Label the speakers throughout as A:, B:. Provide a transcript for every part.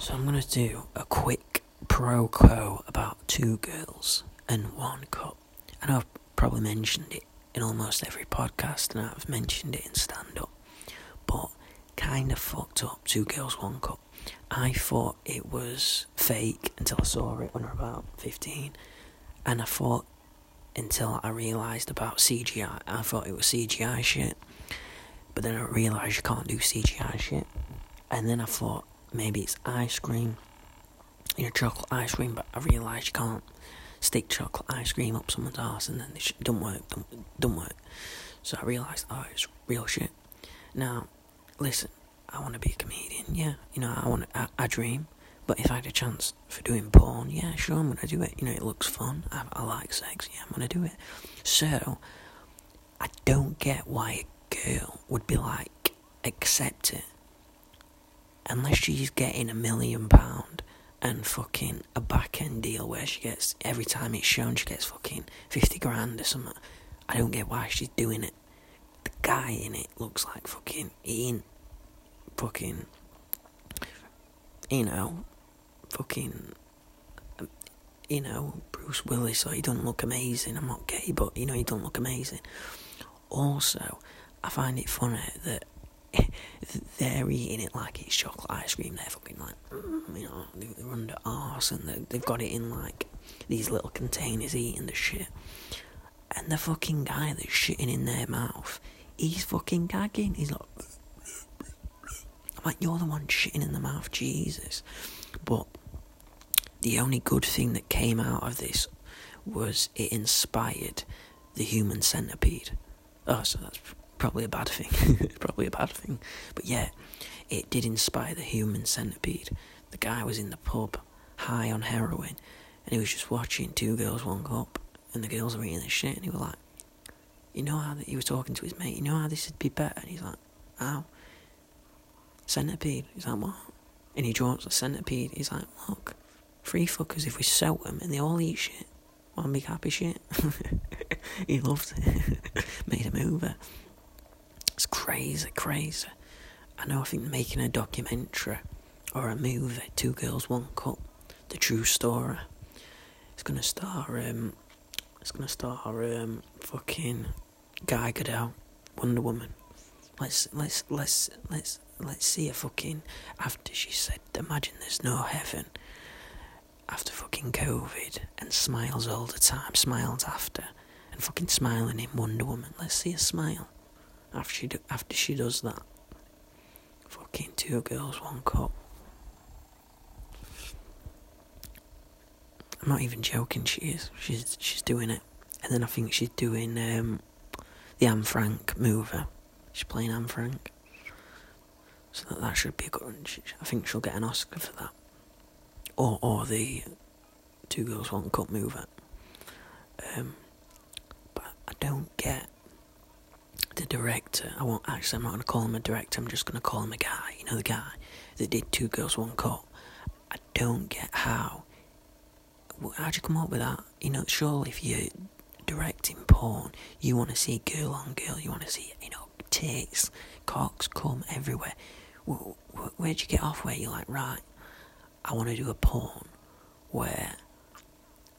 A: So I'm gonna do a quick pro quo about two girls and one cup. Know I've probably mentioned it in almost every podcast, and I've mentioned it in stand up, but kind of fucked up. Two girls, one cup. I thought it was fake until I saw it when I was about 15, and I thought until I realised about CGI, I thought it was CGI shit. But then I realised you can't do CGI shit. And then I thought maybe it's ice cream, you know, chocolate ice cream, but I realise you can't stick chocolate ice cream up someone's ass and then it don't work, don't, don't work. So I realised, oh, it's real shit. Now, listen, I want to be a comedian, yeah, you know, I want I, I dream. But if I had a chance for doing porn, yeah, sure, I'm gonna do it. You know, it looks fun. I, I like sex, yeah, I'm gonna do it. So, I don't get why a girl would be like, accept it unless she's getting a million pound and fucking a back end deal where she gets every time it's shown she gets fucking fifty grand or something. I don't get why she's doing it. The guy in it looks like fucking Ian fucking you know fucking you know, Bruce Willis or he doesn't look amazing. I'm not gay, but you know, he doesn't look amazing. Also, I find it funny that they're eating it like it's chocolate ice cream. They're fucking like, mm, you know, they're under arse and they've got it in like these little containers eating the shit. And the fucking guy that's shitting in their mouth, he's fucking gagging. He's like, I'm like, you're the one shitting in the mouth, Jesus. But the only good thing that came out of this was it inspired the human centipede. Oh, so that's probably a bad thing. probably a bad thing. But yeah, it did inspire the human centipede. The guy was in the pub, high on heroin, and he was just watching Two Girls, One Cup, and the girls were eating the shit, and he was like, you know how, he was talking to his mate, you know how this would be better? And he's like, how? Centipede. He's like, what? And he draws a centipede. He's like, look, free fuckers if we sell them and they all eat shit. One big happy shit. he loved it. Made a movie. Crazy, crazy. I know I think making a documentary or a movie, Two Girls, One Cup, the true story. It's gonna star um it's gonna star um fucking Gal Gadot, Wonder Woman. Let's let's let's let's let's see a fucking after she said imagine there's no heaven after fucking COVID and smiles all the time, smiles after and fucking smiling in Wonder Woman. Let's see a smile after she do, after she does that. Fucking two girls, one cup. I'm not even joking. She is. She's she's doing it, and then I think she's doing um, the Anne Frank movie. She's playing Anne Frank, so that, that should be a good. She, I think she'll get an Oscar for that, or or the Two Girls One Cup movie. Um, but I don't get director. I won't actually. I'm not going to call him a director. I'm just going to call him a guy. You know, the guy that did Two Girls One Cup. I don't get how. How'd you come up with that? You know, surely if you're directing porn, you want to see girl on girl. You want to see, you know, tits, cocks, come everywhere. Where'd you get off? Where you're like, right, I want to do a porn where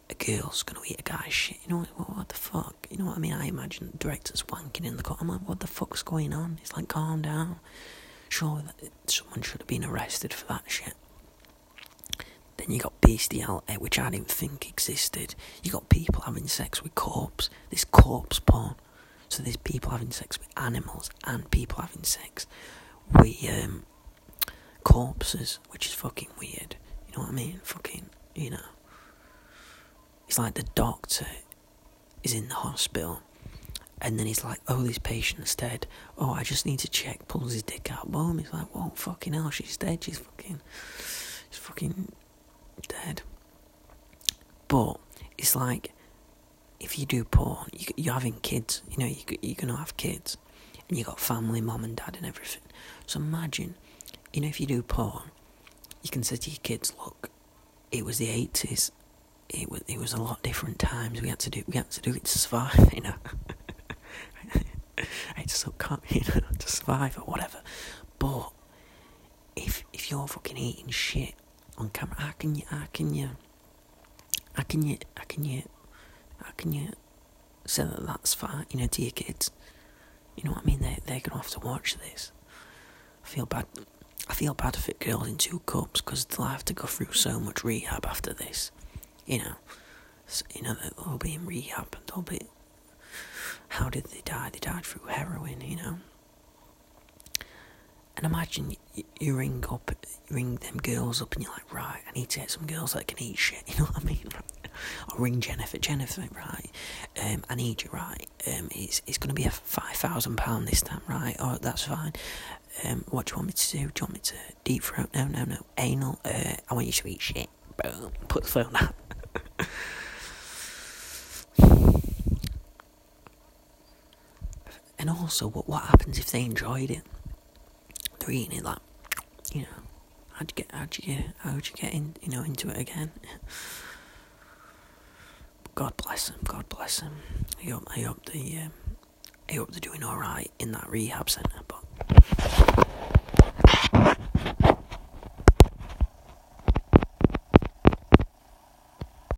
A: a girl's gonna eat a guy's shit. You know what, what the fuck? You know what I mean? I imagine directors wanking in the car. I'm like, what the fuck's going on? It's like, calm down. Sure, someone should have been arrested for that shit. Then you got bestiality, which I didn't think existed. You got people having sex with corpse. This corpse porn. So there's people having sex with animals and people having sex with um, corpses, which is fucking weird. You know what I mean? Fucking, you know. It's like the doctor is in the hospital and then he's like, oh, this patient's dead. Oh, I just need to check. Pulls his dick out. Boom. He's like, whoa, fucking hell, she's dead. She's fucking, she's fucking dead. But it's like, if you do porn, you, you're having kids. You know, you, you're going to have kids. And you got family, mom and dad and everything. So imagine, you know, if you do porn, you can say to your kids, look, it was the 80s it was it was a lot different times. We had to do we had to do it to survive, you know. I to can't you know to survive or whatever. But if if you're fucking eating shit on camera. How can you? How can you? How can you? How can you? How can you say that that's fine? You know, to your kids. You know what I mean? They they're gonna have to watch this. I feel bad. I feel bad for girls in two cups because they'll have to go through so much rehab after this. You know, you know they'll be in rehab and they'll be. How did they die? They died through heroin. You know. And imagine you, you ring up, you ring them girls up, and you're like, right, I need to get some girls that can eat shit. You know what I mean? I'll ring Jennifer. Jennifer, right? Um, I need you, right? Um, it's it's gonna be a five thousand pound this time, right? Oh, that's fine. Um, what do you want me to do? Do you want me to deep throat? No, no, no. Anal. Uh, I want you to eat shit. Boom. Put the phone down. and also, what what happens if they enjoyed it? They're eating it like, you know, how'd you get, how'd you get, how'd you get in, you know, into it again? God bless them. God bless them. I hope, I hope they, um, I hope they're doing all right in that rehab centre.